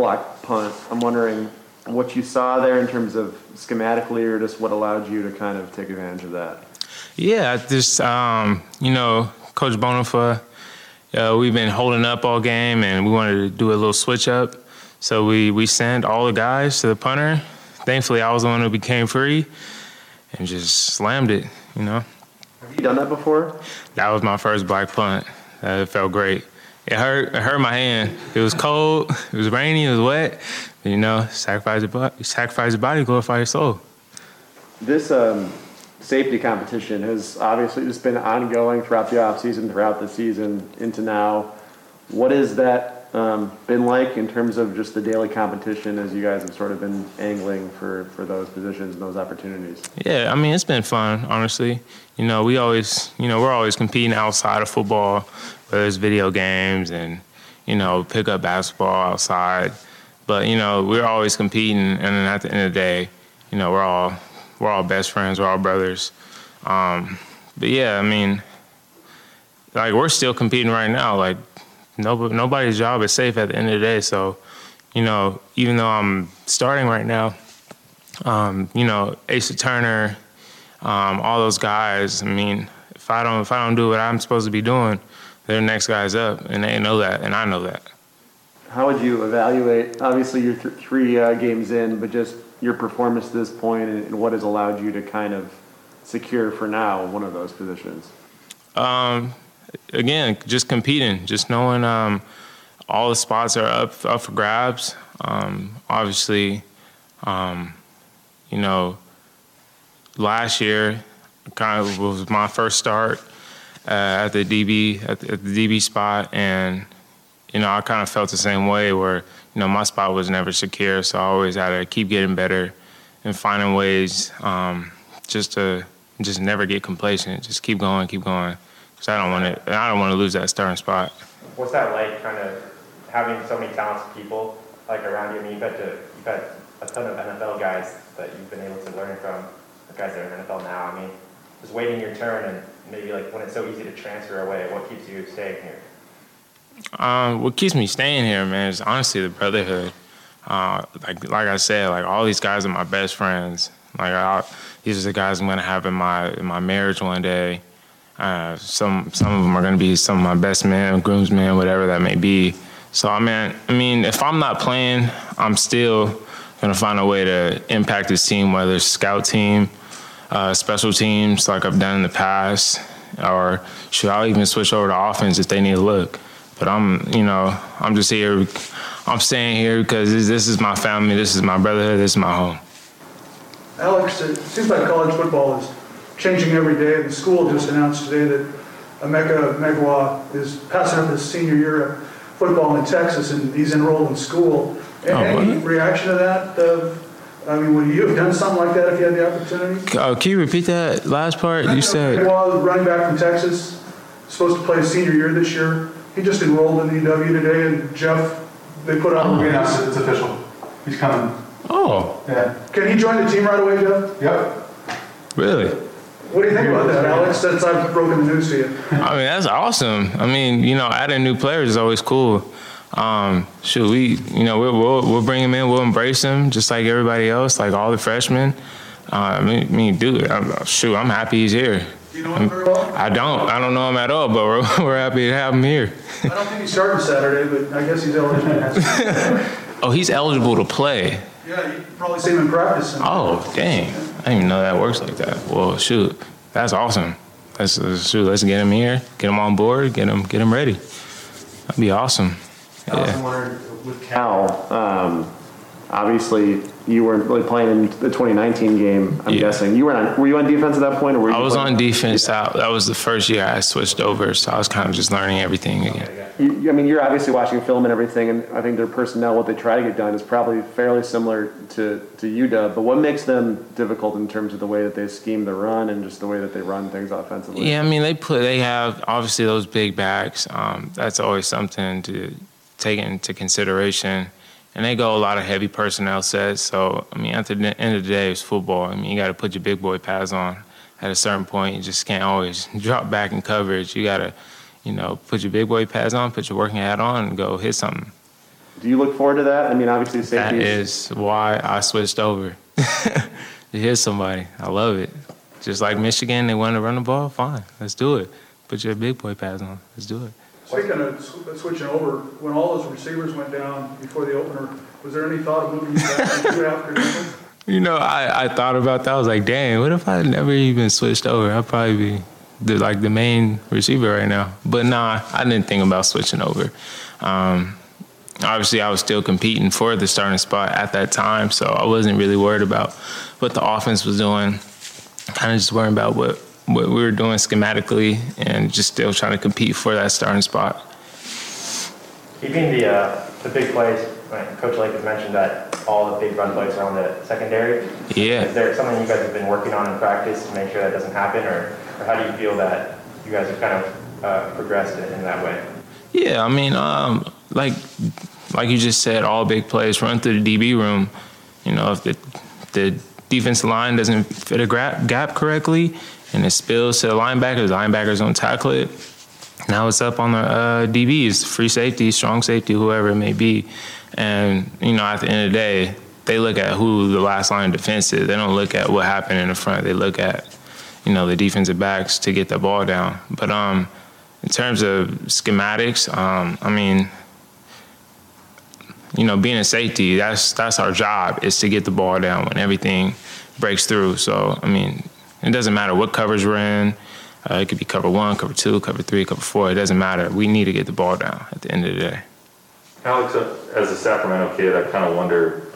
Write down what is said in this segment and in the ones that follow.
block punt. I'm wondering what you saw there in terms of schematically or just what allowed you to kind of take advantage of that. Yeah, just um, you know, Coach Bonifa, uh, we've been holding up all game, and we wanted to do a little switch up. So we we sent all the guys to the punter. Thankfully, I was the one who became free, and just slammed it. You know. Have you done that before? That was my first black punt. Uh, it felt great. It hurt. It hurt my hand. It was cold. It was rainy. It was wet. But, you know, sacrifice your body, sacrifice your body, glorify your soul. This um, safety competition has obviously just been ongoing throughout the offseason, throughout the season, into now. What is that um, been like in terms of just the daily competition as you guys have sort of been angling for, for those positions and those opportunities? Yeah, I mean, it's been fun, honestly. You know, we always, you know, we're always competing outside of football, whether it's video games and, you know, pick up basketball outside. But, you know, we're always competing, and then at the end of the day, you know, we're all we're all best friends, we're all brothers. Um, but yeah, I mean, like we're still competing right now. Like nobody, nobody's job is safe at the end of the day. So, you know, even though I'm starting right now, um, you know, Asa Turner, um, all those guys. I mean, if I don't if I don't do what I'm supposed to be doing, the next guy's up, and they know that, and I know that. How would you evaluate? Obviously, you're th- three uh, games in, but just your performance to this point and, and what has allowed you to kind of secure for now one of those positions. Um, again, just competing, just knowing um, all the spots are up up for grabs. Um, obviously, um, you know, last year kind of was my first start uh, at the DB at the, at the DB spot, and you know I kind of felt the same way where you know my spot was never secure, so I always had to keep getting better and finding ways um, just to just never get complacent, just keep going, keep going, because I don't want to I don't want to lose that starting spot. What's that like, kind of having so many talented people like around you? I mean, you've had to you've had a ton of NFL guys that you've been able to learn from, the guys that are in NFL now. I mean, just waiting your turn and maybe like when it's so easy to transfer away, what keeps you staying here? Um, what keeps me staying here, man, is honestly the brotherhood. Uh, like like I said, like all these guys are my best friends. Like I, these are the guys I'm gonna have in my in my marriage one day. Uh, some some of them are gonna be some of my best men, groomsmen, whatever that may be. So I mean, I mean, if I'm not playing, I'm still gonna find a way to impact this team, whether it's scout team, uh, special teams, like I've done in the past, or should I even switch over to offense if they need a look? But I'm, you know, I'm just here. I'm staying here because this, this is my family, this is my brotherhood, this is my home. Alex, it seems like college football is changing every day. The school just announced today that Emeka Megwa is passing up his senior year of football in Texas, and he's enrolled in school. Oh, Any what? reaction to that? Uh, I mean, would you have done something like that if you had the opportunity? Uh, can you repeat that last part? You said, Megwa, running back from Texas, supposed to play his senior year this year. He just enrolled in the UW today, and Jeff, they put out Oh. a Yeah, release. it's, it's official. He's coming. oh, Yeah. Can he join the team right away, Jeff? Yep. really? What do you think about that, Alex, since I've broken the news to you? I mean, that's awesome. I mean, you know, adding new players is always cool. Um, shoot, we, you know, we'll, we'll, we'll bring him in, we'll embrace him just like everybody else, like all the freshmen. Uh, I mean, I mean, dude, I'm, shoot, I'm happy he's here. Do you know him very well? I don't, I don't know him at all, but we're, we're happy to have him here. I don't think he's starting Saturday, but I guess he's eligible. Oh, he's eligible to play. Yeah, you probably seen him in practice. Oh, dang. I didn't even know that works like that. Well, shoot, that's awesome. Let's, let's shoot, let's get him here, get him on board, get him, get him ready. That'd be awesome. I was Yeah. wondering with Cal, um, obviously you weren't really playing in the 2019 game. I'm Yeah. guessing you were on. Were you on defense at that point, or were you? I was playing- on defense. That, that was the first year I switched over, so I was kind of just learning everything again. You, I mean, you're obviously watching film and everything, and I think their personnel, what they try to get done, is probably fairly similar to to UW. But what makes them difficult in terms of the way that they scheme the run and just the way that they run things offensively? Yeah, I mean they put they have obviously those big backs. Um, that's always something to take into consideration. And they go a lot of heavy personnel sets. So I mean, at the end of the day, it's football. I mean, you got to put your big boy pads on. At a certain point, you just can't always drop back in coverage. You got to, you know, put your big boy pads on, put your working hat on, and go hit something. do you look forward to that? I mean, obviously safety is why I switched over. to hit somebody. I love it. Just like Michigan, they want to run the ball. Fine, let's do it. Put your big boy pads on. Let's do it. Speaking of sw- switching over, when all those receivers went down before the opener, was there any thought of moving you back to credentials? You know, I, I thought about that. I was like, dang, what if I never even switched over? I'd probably be the, like the main receiver right now. But nah, I didn't think about switching over. Um, obviously, I was still competing for the starting spot at that time, so I wasn't really worried about what the offense was doing. Kind of just worrying about what, what we were doing schematically and just still trying to compete for that starting spot. Keeping the, uh, the big plays, right, Coach Lake has mentioned that all the big run plays are on the secondary. Yeah. Is there something you guys have been working on in practice to make sure that doesn't happen, or, or how do you feel that you guys have kind of uh, progressed in, that way? Yeah, I mean, um, like like you just said, all big plays run through the DB room. You know, if the the defensive line doesn't fit a gra- gap correctly and it spills to the linebackers, the linebackers don't tackle it. Now it's up on the uh, DBs, free safety, strong safety, whoever it may be. And you know, at the end of the day, they look at who the last line of defense is. They don't look at what happened in the front. They look at you know the defensive backs to get the ball down. But um, in terms of schematics, um, I mean, you know, being a safety, that's that's our job is to get the ball down when everything breaks through. So I mean, it doesn't matter what covers we're in. Uh, it could be cover one, cover two, cover three, cover four. It doesn't matter. We need to get the ball down at the end of the day. Alex, uh, as a Sacramento kid, I kind of wonder,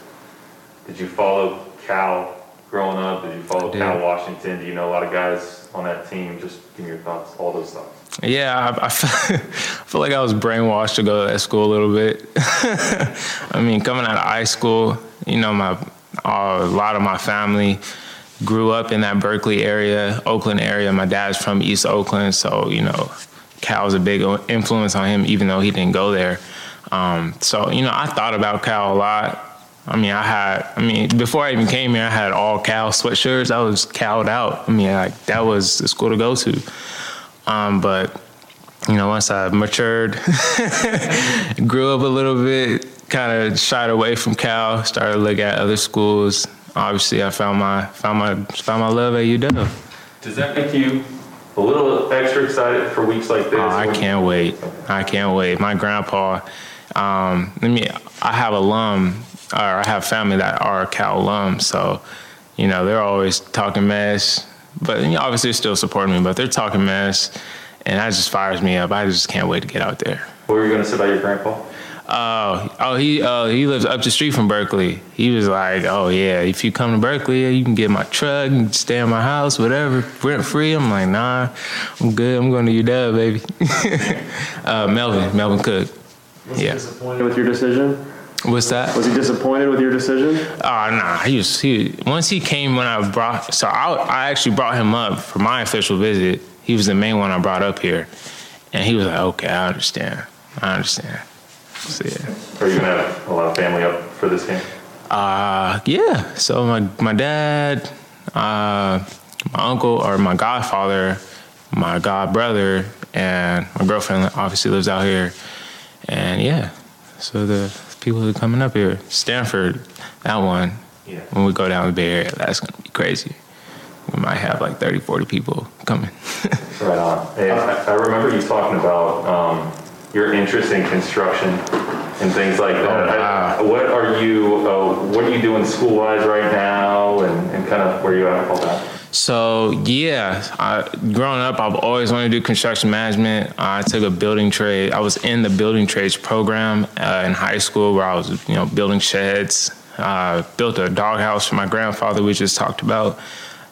did you follow Cal growing up? Did you follow. Cal Washington? Do you know a lot of guys on that team? Just give me your thoughts, all those thoughts. Yeah, I, I, feel, I feel like I was brainwashed to go to that school a little bit. I mean, coming out of high school, you know, my uh, a lot of my family grew up in that Berkeley area, Oakland area. My dad's from East Oakland, so you know, Cal was a big influence on him, even though he didn't go there. Um, so you know, I thought about Cal a lot. I mean, I had, I mean, before I even came here, I had all Cal sweatshirts. I was Cal'd out. I mean, like that was the school to go to. Um, but you know, once I matured, grew up a little bit, kind of shied away from Cal, started to look at other schools. Obviously, I found my found my found my love at UW. Does that make you a little extra excited for weeks like this? Oh, I can't wait. I can't wait. My grandpa, um, let me. I have alum, or I have family that are Cal alums, so you know they're always talking mess. But you know, obviously, they're still supporting me, but they're talking mess, and that just fires me up. I just can't wait to get out there. What were you going to say about your grandpa? Oh, oh, he uh, he lives up the street from Berkeley. He was like, "Oh yeah, if you come to Berkeley, you can get my truck, can stay in my house, whatever, rent free." I'm like, "Nah, I'm good. I'm going to UW, baby." uh, Melvin, Melvin Cook. Yeah. disappointed with your decision? What's that? Was he disappointed with your decision? Oh nah, he was he once he came when I brought so I I actually brought him up for my official visit. He was the main one I brought up here, and he was like, "Okay, I understand. I understand." So yeah. Are you going to have a lot of family up for this game? Uh, yeah. So my my dad, uh, my uncle or my godfather, my god brother, and my girlfriend obviously lives out here, and yeah. So the people who are coming up here, Stanford, that one. Yeah. When we go down the Bay Area, that's gonna be crazy. We might have like 30, 40 people coming. Right on. I, I remember you talking about um, your interest in construction and things like that. Oh, wow. I- what are you uh, What are you doing school wise right now, and, and kind of where you at with all that? So yeah, I, growing up, I've always wanted to do construction management. I took a building trade. I was in the building trades program uh, in high school, where I was, you know, building sheds. Uh, built a doghouse for my grandfather. We just talked about.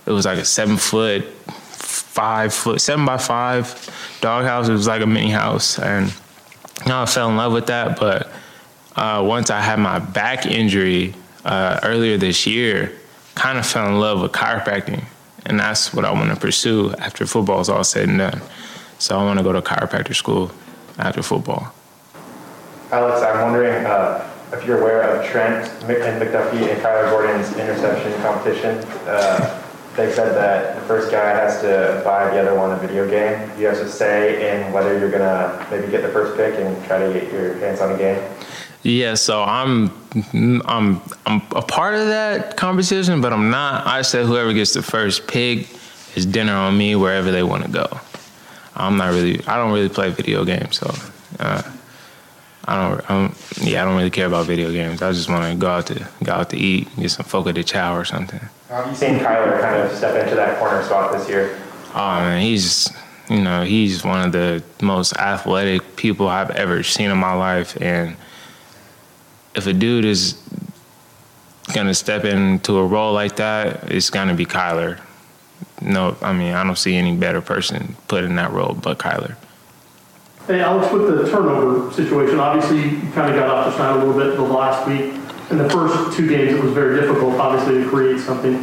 It was like a seven foot, five foot, seven by five doghouse. It was like a mini house, and you know, I fell in love with that. But uh, once I had my back injury uh, earlier this year, kind of fell in love with chiropractic, and that's what I want to pursue after football is all said and done. So I want to go to chiropractic school after football. Alex, I'm wondering uh, if you're aware of Trent and McDuffie and Kyler Gordon's interception competition. Uh, they said that the first guy has to buy the other one a video game. You have to say in whether you're gonna maybe get the first pick and try to get your hands on a game. Yeah, so I'm I'm I'm a part of that competition, but I'm not. I said whoever gets the first pick is dinner on me wherever they want to go. I'm not really. I don't really play video games, so uh, I don't. I don't. Yeah, I don't really care about video games. I just want to go out to go out to eat, get some Fogo de Chão or something. How have you seen Kyler kind of step into that corner spot this year? Oh man, he's you know he's one of the most athletic people I've ever seen in my life, and if a dude is gonna step into a role like that, it's gonna be Kyler. No, I mean I don't see any better person put in that role but Kyler. Hey, Alex, with the turnover situation, obviously you kind of got off the shine a little bit the last week. In the first two games, it was very difficult, obviously, to create something.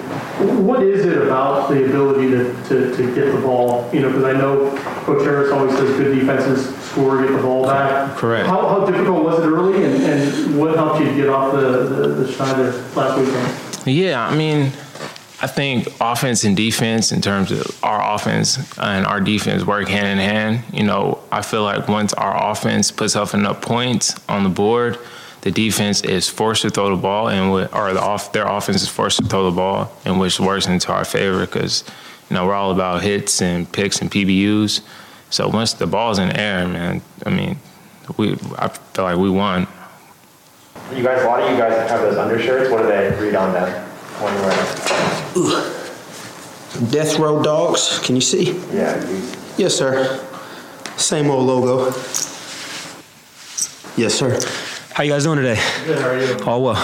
What is it about the ability to, to, to get the ball? You know, because I know Coach Harris always says good defenses score, get the ball back. Correct. How, how difficult was it early, and, and what helped you get off the, the, the Schneider last weekend? Yeah, I mean, I think offense and defense, in terms of our offense and our defense, work hand in hand. You know, I feel like once our offense puts up enough points on the board, the defense is forced to throw the ball, and or the off their offense is forced to throw the ball, and which works into our favor because you know we're all about hits and picks and PBUs. So once the ball's in the air, man, I mean, we I feel like we won. You guys, a lot of you guys have those undershirts. What do they read on them when you wear? Death Row Dogs, can you see? Yeah, you, Yes, sir. Same old logo. Yes, sir. How you guys doing today? Good, how are you? All well.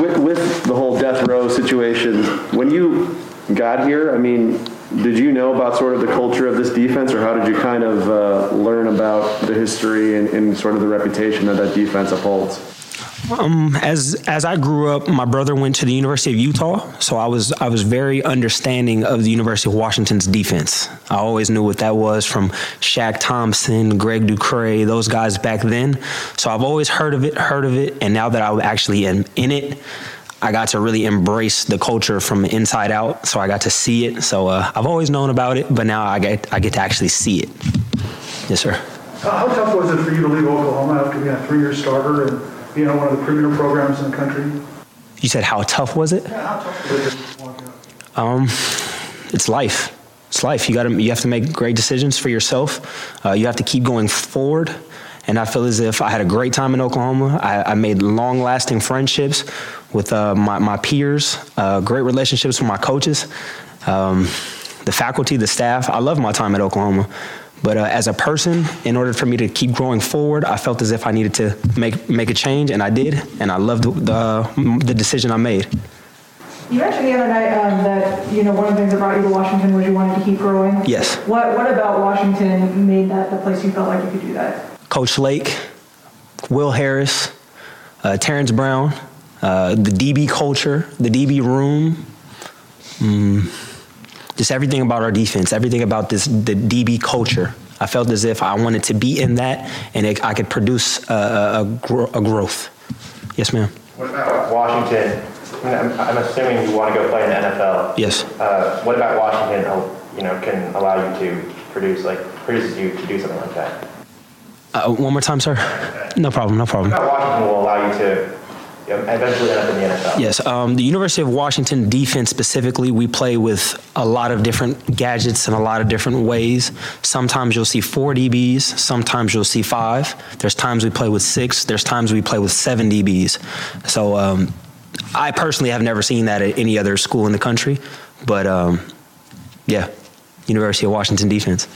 With, with the whole death row situation, when you got here, I mean, did you know about sort of the culture of this defense, or how did you kind of uh, learn about the history and, and sort of the reputation that that defense upholds? Um, as as I grew up, my brother went to the University of Utah, so I was I was very understanding of the University of Washington's defense. I always knew what that was from Shaq Thompson, Greg Ducre, those guys back then. So I've always heard of it, heard of it, and now that I actually am in it, I got to really embrace the culture from inside out. So I got to see it. So uh, I've always known about it, but now I get I get to actually see it. Yes, sir. How how tough was it for you to leave Oklahoma after being a three-year starter and being on one of the premier programs in the country? You said how tough was it? Yeah, how tough was it to walk out? Um, it's life. It's life. You got to you have to make great decisions for yourself. Uh, you have to keep going forward. And I feel as if I had a great time in Oklahoma. I, I made long-lasting friendships with uh, my, my peers, uh, great relationships with my coaches, um, the faculty, the staff. I love my time at Oklahoma. But uh, as a person, in order for me to keep growing forward, I felt as if I needed to make make a change, and I did. And I loved the the decision I made. You mentioned the other night um, that, you know, one of the things that brought you to Washington was you wanted to keep growing. Yes. What, what about Washington made that the place you felt like you could do that? Coach Lake, Will Harris, uh, Terrence Brown, uh, the DB culture, the DB room, mm, just everything about our defense, everything about this the DB culture. I felt as if I wanted to be in that, and it, I could produce a, a, gro- a growth. Yes, ma'am. what about Washington? I'm, assuming you want to go play in the NFL. Yes. Uh, what about Washington? uh, You know, can allow you to produce like produces you to do something like that. Uh, one more time, sir. No problem. No problem. What about Washington will allow you to eventually end up in the NFL? Yes, um, the University of Washington defense specifically, we play with a lot of different gadgets in a lot of different ways. Sometimes you'll see four DBs, sometimes you'll see five. There's times we play with six, there's times we play with seven DBs. So um, I personally have never seen that at any other school in the country, but um, yeah, University of Washington defense.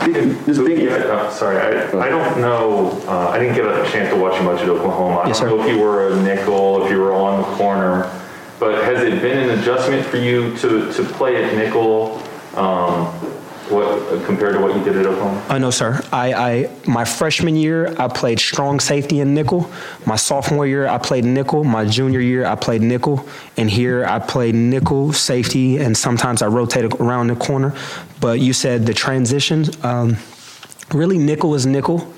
Just So, being, yeah, uh, sorry, I, I don't know, uh, I didn't get a chance to watch you much at Oklahoma. Yes, I don't sir. know if you were a nickel, if you were on the corner, but has it been an adjustment for you to, to play at nickel, um, what, compared to what you did at Oklahoma? Uh, no, sir. I, I my freshman year I played strong safety in nickel. My sophomore year I played nickel. My junior year I played nickel, and here I played nickel, safety, and sometimes I rotated around the corner. But you said the transitions. Um, really, nickel is nickel.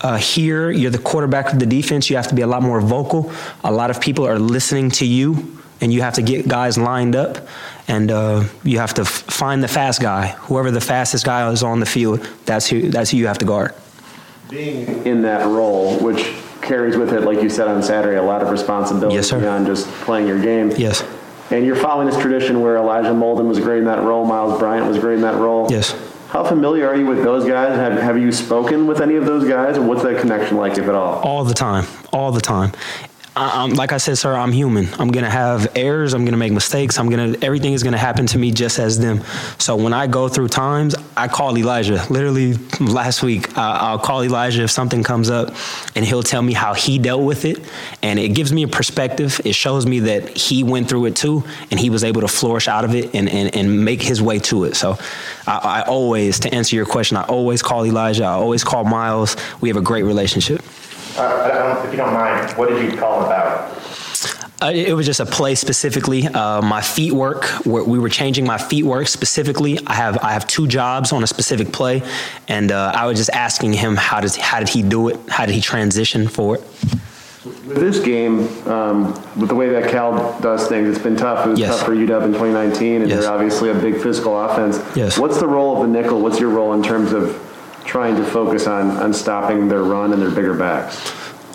Uh, here, you're the quarterback of the defense. You have to be a lot more vocal. A lot of people are listening to you, and you have to get guys lined up, and uh, you have to f- find the fast guy. Whoever the fastest guy is on the field, that's who that's who you have to guard. being in that role, which carries with it, like you said on Saturday, a lot of responsibility Yes, beyond just playing your game. Yes. And you're following this tradition where Elijah Molden was great in that role, Myles Bryant was great in that role. Yes. How familiar are you with those guys? Have, have you spoken with any of those guys? And what's that connection like, if at all? all the time, all the time. I, like I said, sir, I'm human. I'm gonna have errors. I'm gonna make mistakes. I'm gonna everything is gonna happen to me just as them. So when I go through times, I call Elijah. Literally last week, uh, I'll call Elijah if something comes up, and he'll tell me how he dealt with it, and it gives me a perspective. It shows me that he went through it too, and he was able to flourish out of it and and, and make his way to it. So I, I always, to answer your question, I always call Elijah. I always call Myles. We have a great relationship. Uh, I don't, if you don't mind, what did you call him about? Uh, it was just a play specifically. Uh, my feet work. where We were changing my feet work specifically. I have I have two jobs on a specific play, and uh, I was just asking him how does how did he do it? How did he transition for it? With this game, um, with the way that Cal does things, it's been tough. It was Yes. tough for UW in 2019, and Yes. they're obviously a big physical offense. Yes. What's the role of the nickel? What's your role in terms of trying to focus on, on stopping their run and their bigger backs?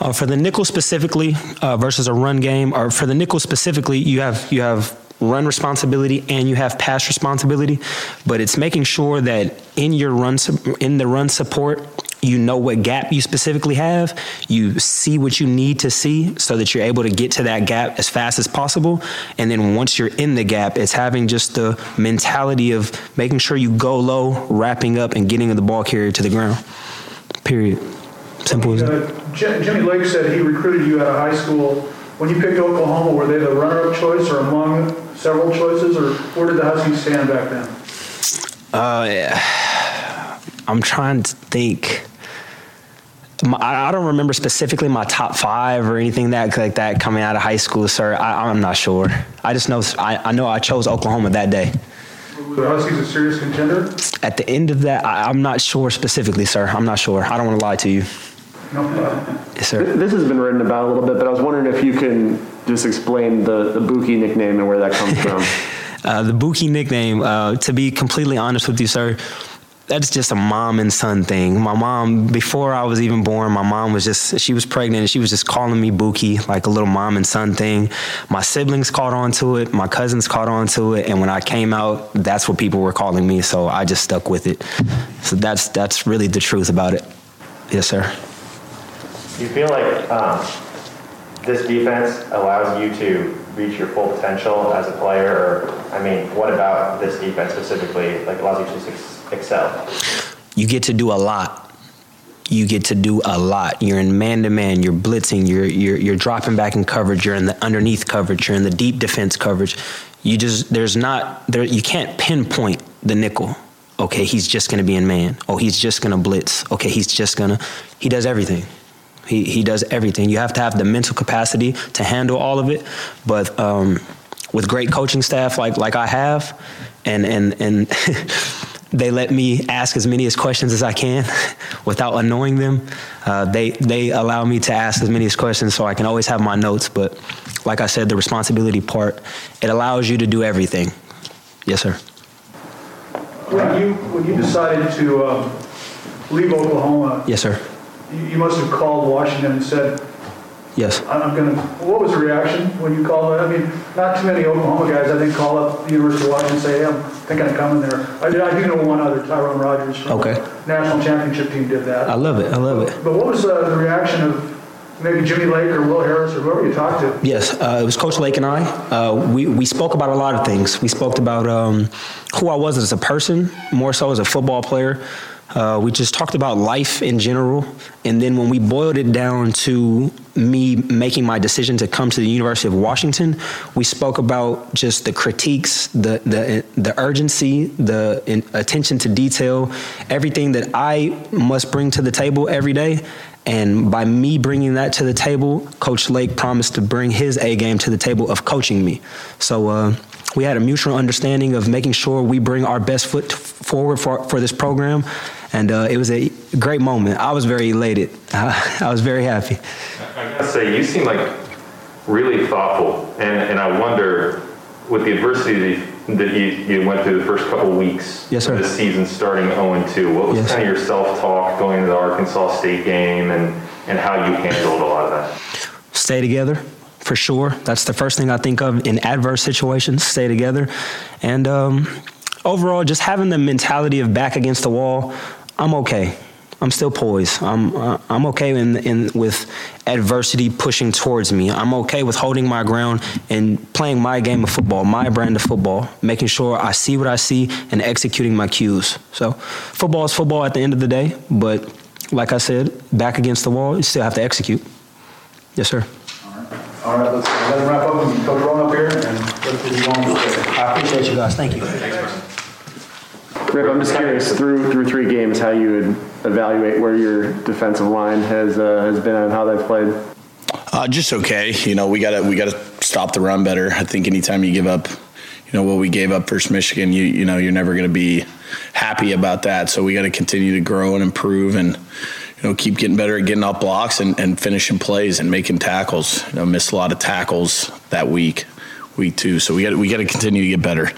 Uh, for the nickel specifically uh, versus a run game, or for the nickel specifically, you have you have run responsibility and you have pass responsibility, but it's making sure that in your run in the run support, you know what gap you specifically have, you see what you need to see so that you're able to get to that gap as fast as possible, and then once you're in the gap, it's having just the mentality of making sure you go low, wrapping up, and getting the ball carrier to the ground. Period. Simple as that. Uh, Jimmy Lake said he recruited you out of high school. When you picked Oklahoma, were they the runner-up choice or among several choices, or where did the Huskies stand back then? Uh I'm trying to think. My, I I don't remember specifically my top five or anything that like that coming out of high school, sir. I, I'm not sure. I just know I, I know I chose Oklahoma that day. Were the Huskies a serious contender? At the end of that, I, I'm not sure specifically, sir. I'm not sure. I don't want to lie to you. No, Yes, sir. This has been written about a little bit, but I was wondering if you can just explain the, the Buki nickname and where that comes from. Uh, the Buki nickname, uh, to be completely honest with you, sir, that's just a mom and son thing. My mom, before I was even born, my mom was just, she was pregnant and she was just calling me Buki, like a little mom and son thing. My siblings caught on to it, my cousins caught on to it, and when I came out, that's what people were calling me, so I just stuck with it. So that's, that's really the truth about it. Yes, sir. Do you feel like um, this defense allows you to reach your full potential as a player? Or, I mean, what about this defense specifically, like, allows you to ex- excel? you get to do a lot. You get to do a lot. You're in man to man. You're blitzing. You're you're you're dropping back in coverage. You're in the underneath coverage. You're in the deep defense coverage. You just there's not there. You can't pinpoint the nickel. Okay, he's just to be in man. Oh, he's just to blitz. Okay, he's just to. He does everything. He he does everything. You have to have the mental capacity to handle all of it. But um, with great coaching staff like like I have, and and and they let me ask as many as questions as I can without annoying them. Uh, they they allow me to ask as many as questions so I can always have my notes. But like I said, the responsibility part it allows you to do everything. Yes, sir. When you, when you decided to um, leave Oklahoma, Yes, sir. you you must have called Washington and said, Yes. I'm I'm gonna, what was the reaction when you called? I mean, not too many Oklahoma guys, I think, call up the University of Washington and say, hey, I'm thinking of coming there. I I do know one other, Tyrone Rodgers from Okay. the national championship team did that. I love it. I love it. But what was uh, the reaction of maybe Jimmy Lake or Will Harris or whoever you talked to? Yes, uh, it was Coach Lake and I. Uh, we, we spoke about a lot of things. We spoke about um, who I was as a person, more so as a football player. Uh, we just talked about life in general. And then when we boiled it down to me making my decision to come to the University of Washington, we spoke about just the critiques, the, the, the urgency, the in, attention to detail, everything that I must bring to the table every day. And by me bringing that to the table, Coach Lake promised to bring his A game to the table of coaching me. So uh, we had a mutual understanding of making sure we bring our best foot forward for, for this program. And uh, it was a great moment. I was very elated. I, I was very happy. I gotta say, you seem like really thoughtful, and, and I wonder, with the adversity that you, you went through the first couple weeks Yes, sir. of this season, starting 0 2, what was Yes. kind of your self talk going into the Arkansas State game, and and how you handled a lot of that. Stay together, for sure. That's the first thing I think of in adverse situations. Stay together, and um, overall, just having the mentality of back against the wall. I'm okay. I'm still poised. I'm uh, I'm okay in, in with adversity pushing towards me. I'm okay with holding my ground and playing my game of football, my brand of football, making sure I see what I see and executing my cues. So, football is football at the end of the day, but like I said, back against the wall, you still have to execute. Yes, sir. All right, let's let him wrap up and Coach Rowan up here and let's get going. I appreciate you guys. Thank you. Rip, I'm just curious, through, through three games, how you would evaluate where your defensive line has, uh, has been and how they've played? Uh, just okay. You know, we gotta we gotta stop the run better. I think anytime you give up, you know, what we gave up versus Michigan, you you know, you're never gonna be happy about that. So we got to continue to grow and improve and you know keep getting better at getting off blocks and, and finishing plays and making tackles. You know, missed a lot of tackles that week, week two. So we got we got to continue to get better.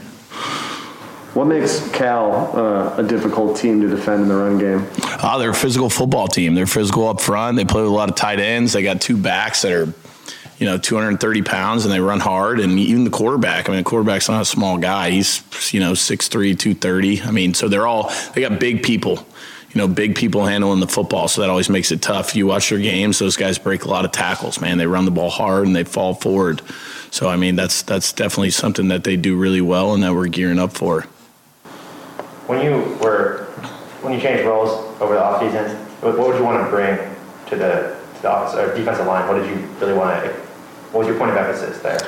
What makes Cal uh, a difficult team to defend in the run game? Oh, they're a physical football team. They're physical up front. They play with a lot of tight ends. They got two backs that are, you know, 230 pounds and they run hard. And even the quarterback, I mean, the quarterback's not a small guy. He's, you know, 6'3, 230. I mean, so they're all, they got big people, you know, big people handling the football. So that always makes it tough. You watch their games, those guys break a lot of tackles, man. They run the ball hard and they fall forward. So, I mean, that's, that's definitely something that they do really well and that we're gearing up for. When you were, when you changed roles over the offseason, what what would you want to bring to the, to the office, or defensive line? What did you really want to, what was your point of emphasis there?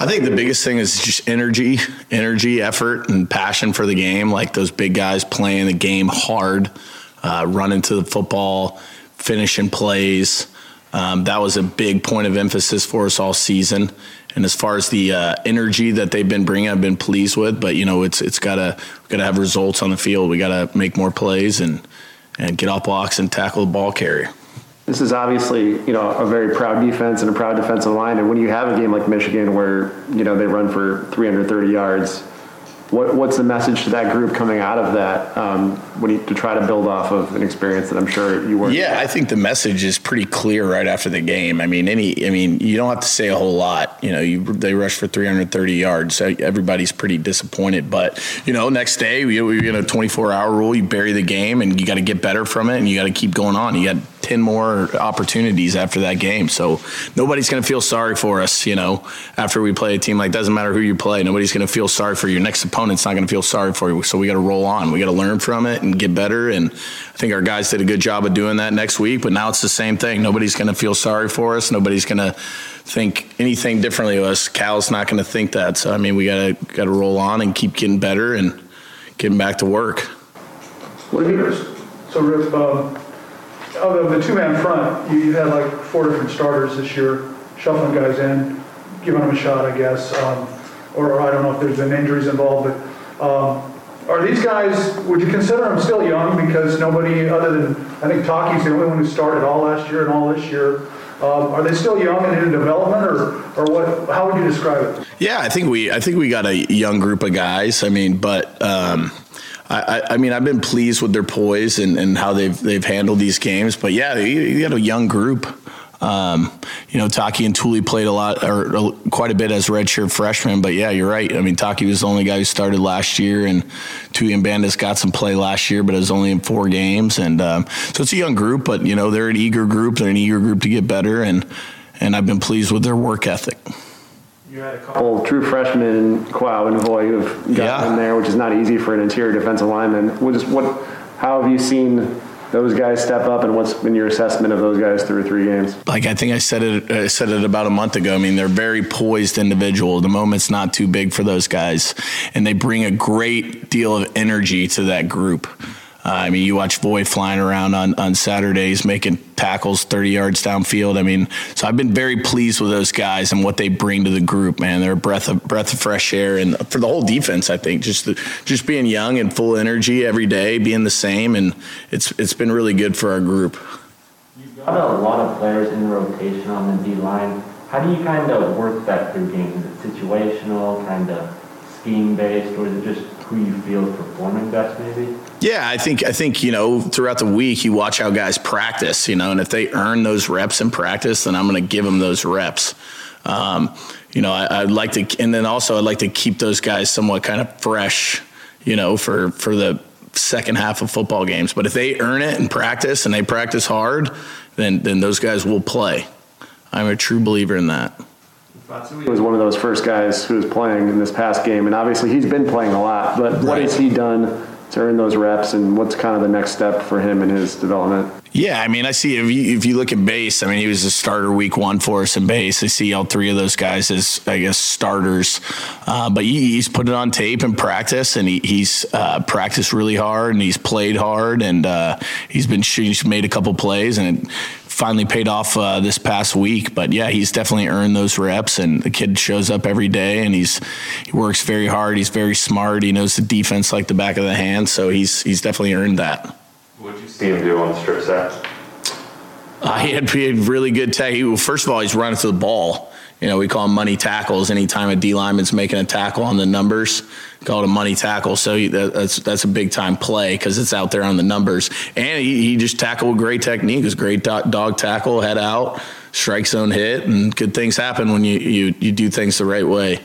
I think the biggest thing is just energy, energy, effort, and passion for the game. Like those big guys playing the game hard, uh, running to the football, finishing plays. Um, that was a big point of emphasis for us all season. And as far as the uh, energy that they've been bringing, I've been pleased with. But you know, it's it's gotta gotta have results on the field. We gotta make more plays and and get off blocks and tackle the ball carrier. This is obviously, you know, a very proud defense and a proud defensive line. And when you have a game like Michigan where, you know, they run for 330 yards, what, what's the message to that group coming out of that um, you, to try to build off of an experience that I'm sure you weren't? Yeah, I think the message is pretty clear right after the game. I mean, any, I mean, you don't have to say a whole lot. You know, you, they rushed for 330 yards, so everybody's pretty disappointed. But you know, next day we, we get a 24 hour rule. You bury the game, and you got to get better from it, and you got to keep going on. You got 10 more opportunities after that game. So nobody's going to feel sorry for us, you know, after we play a team like doesn't matter who you play, nobody's going to feel sorry for you. Your next opponent's not going to feel sorry for you. So we got to roll on. We got to learn from it and get better and I think our guys did a good job of doing that next week, but now it's the same thing. Nobody's going to feel sorry for us. Nobody's going to think anything differently of us. Cal's not going to think that. So I mean, we got to got to roll on and keep getting better and getting back to work. What have you, so Rip, of the two-man front, you, you had like four different starters this year, shuffling guys in, giving them a shot, I guess. Um, or, or I don't know if there's been injuries involved, but um, are these guys, would you consider them still young? Because nobody other than, I think Taki's the only one who started all last year and all this year. Um, are they still young and in development, or, or what? How would you describe it? Yeah, I think we I think we got a young group of guys. I mean, but um, I, I mean, I've been pleased with their poise and, and how they've they've handled these games. But yeah, you, you got a young group. Um, you know, Taki and Tuli played a lot or quite a bit as redshirt freshmen. But yeah, you're right. I mean, Taki was the only guy who started last year, and Tuli and Bandes got some play last year, but it was only in four games. And um, so it's a young group, but you know, they're an eager group. They're an eager group to get better, and and I've been pleased with their work ethic. You had a couple true freshmen, Kuao and Voi, who have gotten Yeah. in there, which is not easy for an interior defensive lineman. What is, what, how have you seen those guys step up, and what's been your assessment of those guys through three games? like I think I said it I said it about a month ago. I mean, they're very poised individual. The moment's not too big for those guys, and they bring a great deal of energy to that group. Uh, I mean, you watch Voi flying around on, on Saturdays, making tackles 30 yards downfield. I mean, so I've been very pleased with those guys and what they bring to the group. Man, they're a breath of breath of fresh air, and for the whole defense, I think just the, just being young and full energy every day, being the same, and it's it's been really good for our group. You've got a lot of players in rotation on the D line. How do you kind of work that through games? Is it situational, kind of scheme based, or is it just who you feel is performing best, maybe? Yeah, I think I think you know throughout the week you watch how guys practice, you know, and if they earn those reps in practice, then I'm going to give them those reps. Um, you know, I, I'd like to, and then also I'd like to keep those guys somewhat kind of fresh, you know, for for the second half of football games. But if they earn it in practice and they practice hard, then then those guys will play. I'm a true believer in that. He was one of those first guys who was playing in this past game, and obviously he's been playing a lot, but what Right. has he done to earn those reps, and what's kind of the next step for him in his development? Yeah, I mean, I see if you, if you look at base, I mean, he was a starter week one for us in base. I see all three of those guys as, I guess, starters. Uh, but he, he's put it on tape and practice, and he, he's uh, practiced really hard, and he's played hard, and uh, he's been he's made a couple plays, and it finally paid off uh, this past week. But yeah, he's definitely earned those reps, and the kid shows up every day, and he's he works very hard. He's very smart. He knows the defense like the back of the hand, so he's he's definitely earned that. What'd you see him do on the strip sack? Uh, he, had, he had really good tech. He, well, first of all, he's running to the ball. You know, we call them money tackles. Anytime a D lineman's making a tackle on the numbers, call it a money tackle. So that's that's a big time play because it's out there on the numbers. And he, he just tackled great technique. It was great dog, dog tackle, head out, strike zone hit, and good things happen when you, you you do things the right way.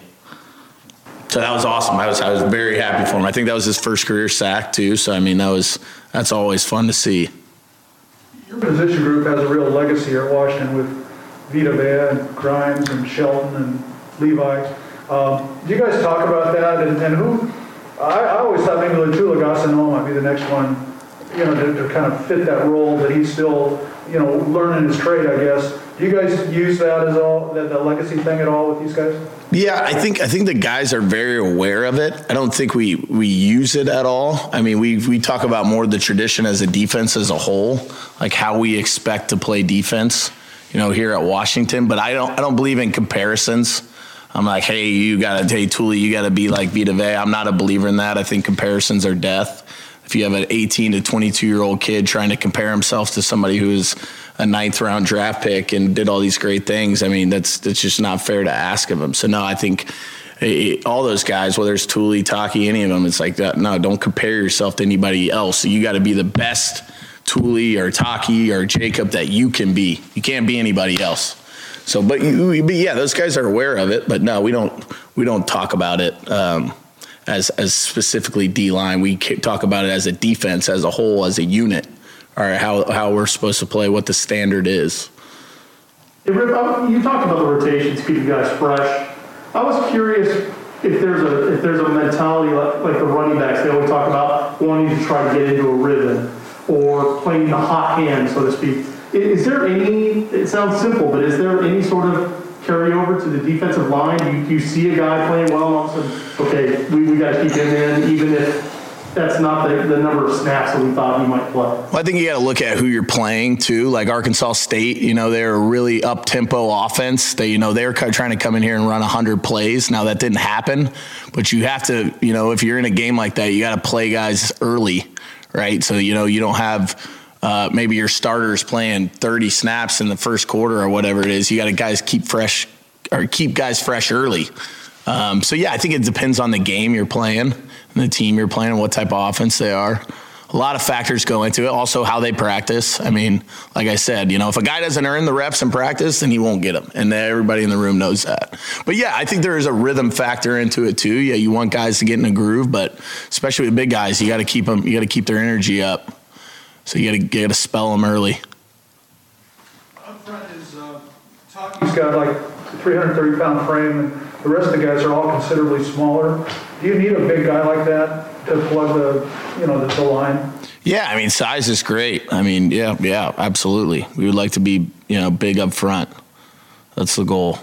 So that was awesome. I was I was very happy for him. I think that was his first career sack too. So I mean that was that's always fun to see. Your position group has a real legacy here at Washington with Vita Vea and Grimes and Shelton and Levi. Um, do you guys talk about that? And, and who, I, I always thought maybe Letuligasenoa might be the next one, you know, to, to kind of fit that role that he's still, you know, learning his trade, I guess. Do you guys use that as all, that, that legacy thing at all with these guys? Yeah, I think I think the guys are very aware of it. I don't think we we use it at all. I mean, we we talk about more the tradition as a defense as a whole, like how we expect to play defense, you know, here at Washington. But I don't I don't believe in comparisons. I'm like, hey, you got to, hey, Tuli, you got to be like Vita Vea. I'm not a believer in that. I think comparisons are death. If you have an 18 to 22 year old kid trying to compare himself to somebody who is a ninth round draft pick and did all these great things, I mean, that's that's just not fair to ask of him. So no, I think eh, all those guys, whether it's Tuli, Taki, any of them, it's like that. No, don't compare yourself to anybody else. You got to be the best Tuli or Taki or Jacob that you can be. You can't be anybody else. So, but you, but yeah, those guys are aware of it. But no, we don't we don't talk about it um, as as specifically D line. We talk about it as a defense, as a whole, as a unit, or how how we're supposed to play, what the standard is. Hey, Rip, you talked about the rotations, keeping guys fresh. I was curious if there's a, if there's a mentality like, like the running backs, they always talk about wanting to try to get into a rhythm or playing the hot hand, so to speak. Is there any, it sounds simple, but is there any sort of carryover to the defensive line? Do you, do you see a guy playing well and all of a sudden, okay, we, we gotta keep him in, even if that's not the, the number of snaps that we thought he might play? Well, I think you got to look at who you're playing too. Like Arkansas State, you know, they're a really up tempo offense. They, you know, they're trying to come in here and run 100 plays. Now that didn't happen, but you have to, you know, if you're in a game like that, you got to play guys early, right? So you know, you don't have. Uh, maybe your starters playing 30 snaps in the first quarter or whatever it is. You got to guys keep fresh or keep guys fresh early. Um, so yeah, I think it depends on the game you're playing and the team you're playing and what type of offense they are. A lot of factors go into it. Also, how they practice. I mean, like I said, you know, if a guy doesn't earn the reps in practice, then he won't get them, and everybody in the room knows that. But yeah, I think there is a rhythm factor into it too. Yeah, you want guys to get in a groove, but especially with big guys, you got to keep them. You got to keep their energy up. So you got to get to spell them early. Up front is, uh, Taki's got like a 330 pound frame and the rest of the guys are all considerably smaller. Do you need a big guy like that to plug the, you know, the, the line? Yeah, I mean, size is great. I mean, yeah, yeah, absolutely. We would like to be, you know, big up front. That's the goal.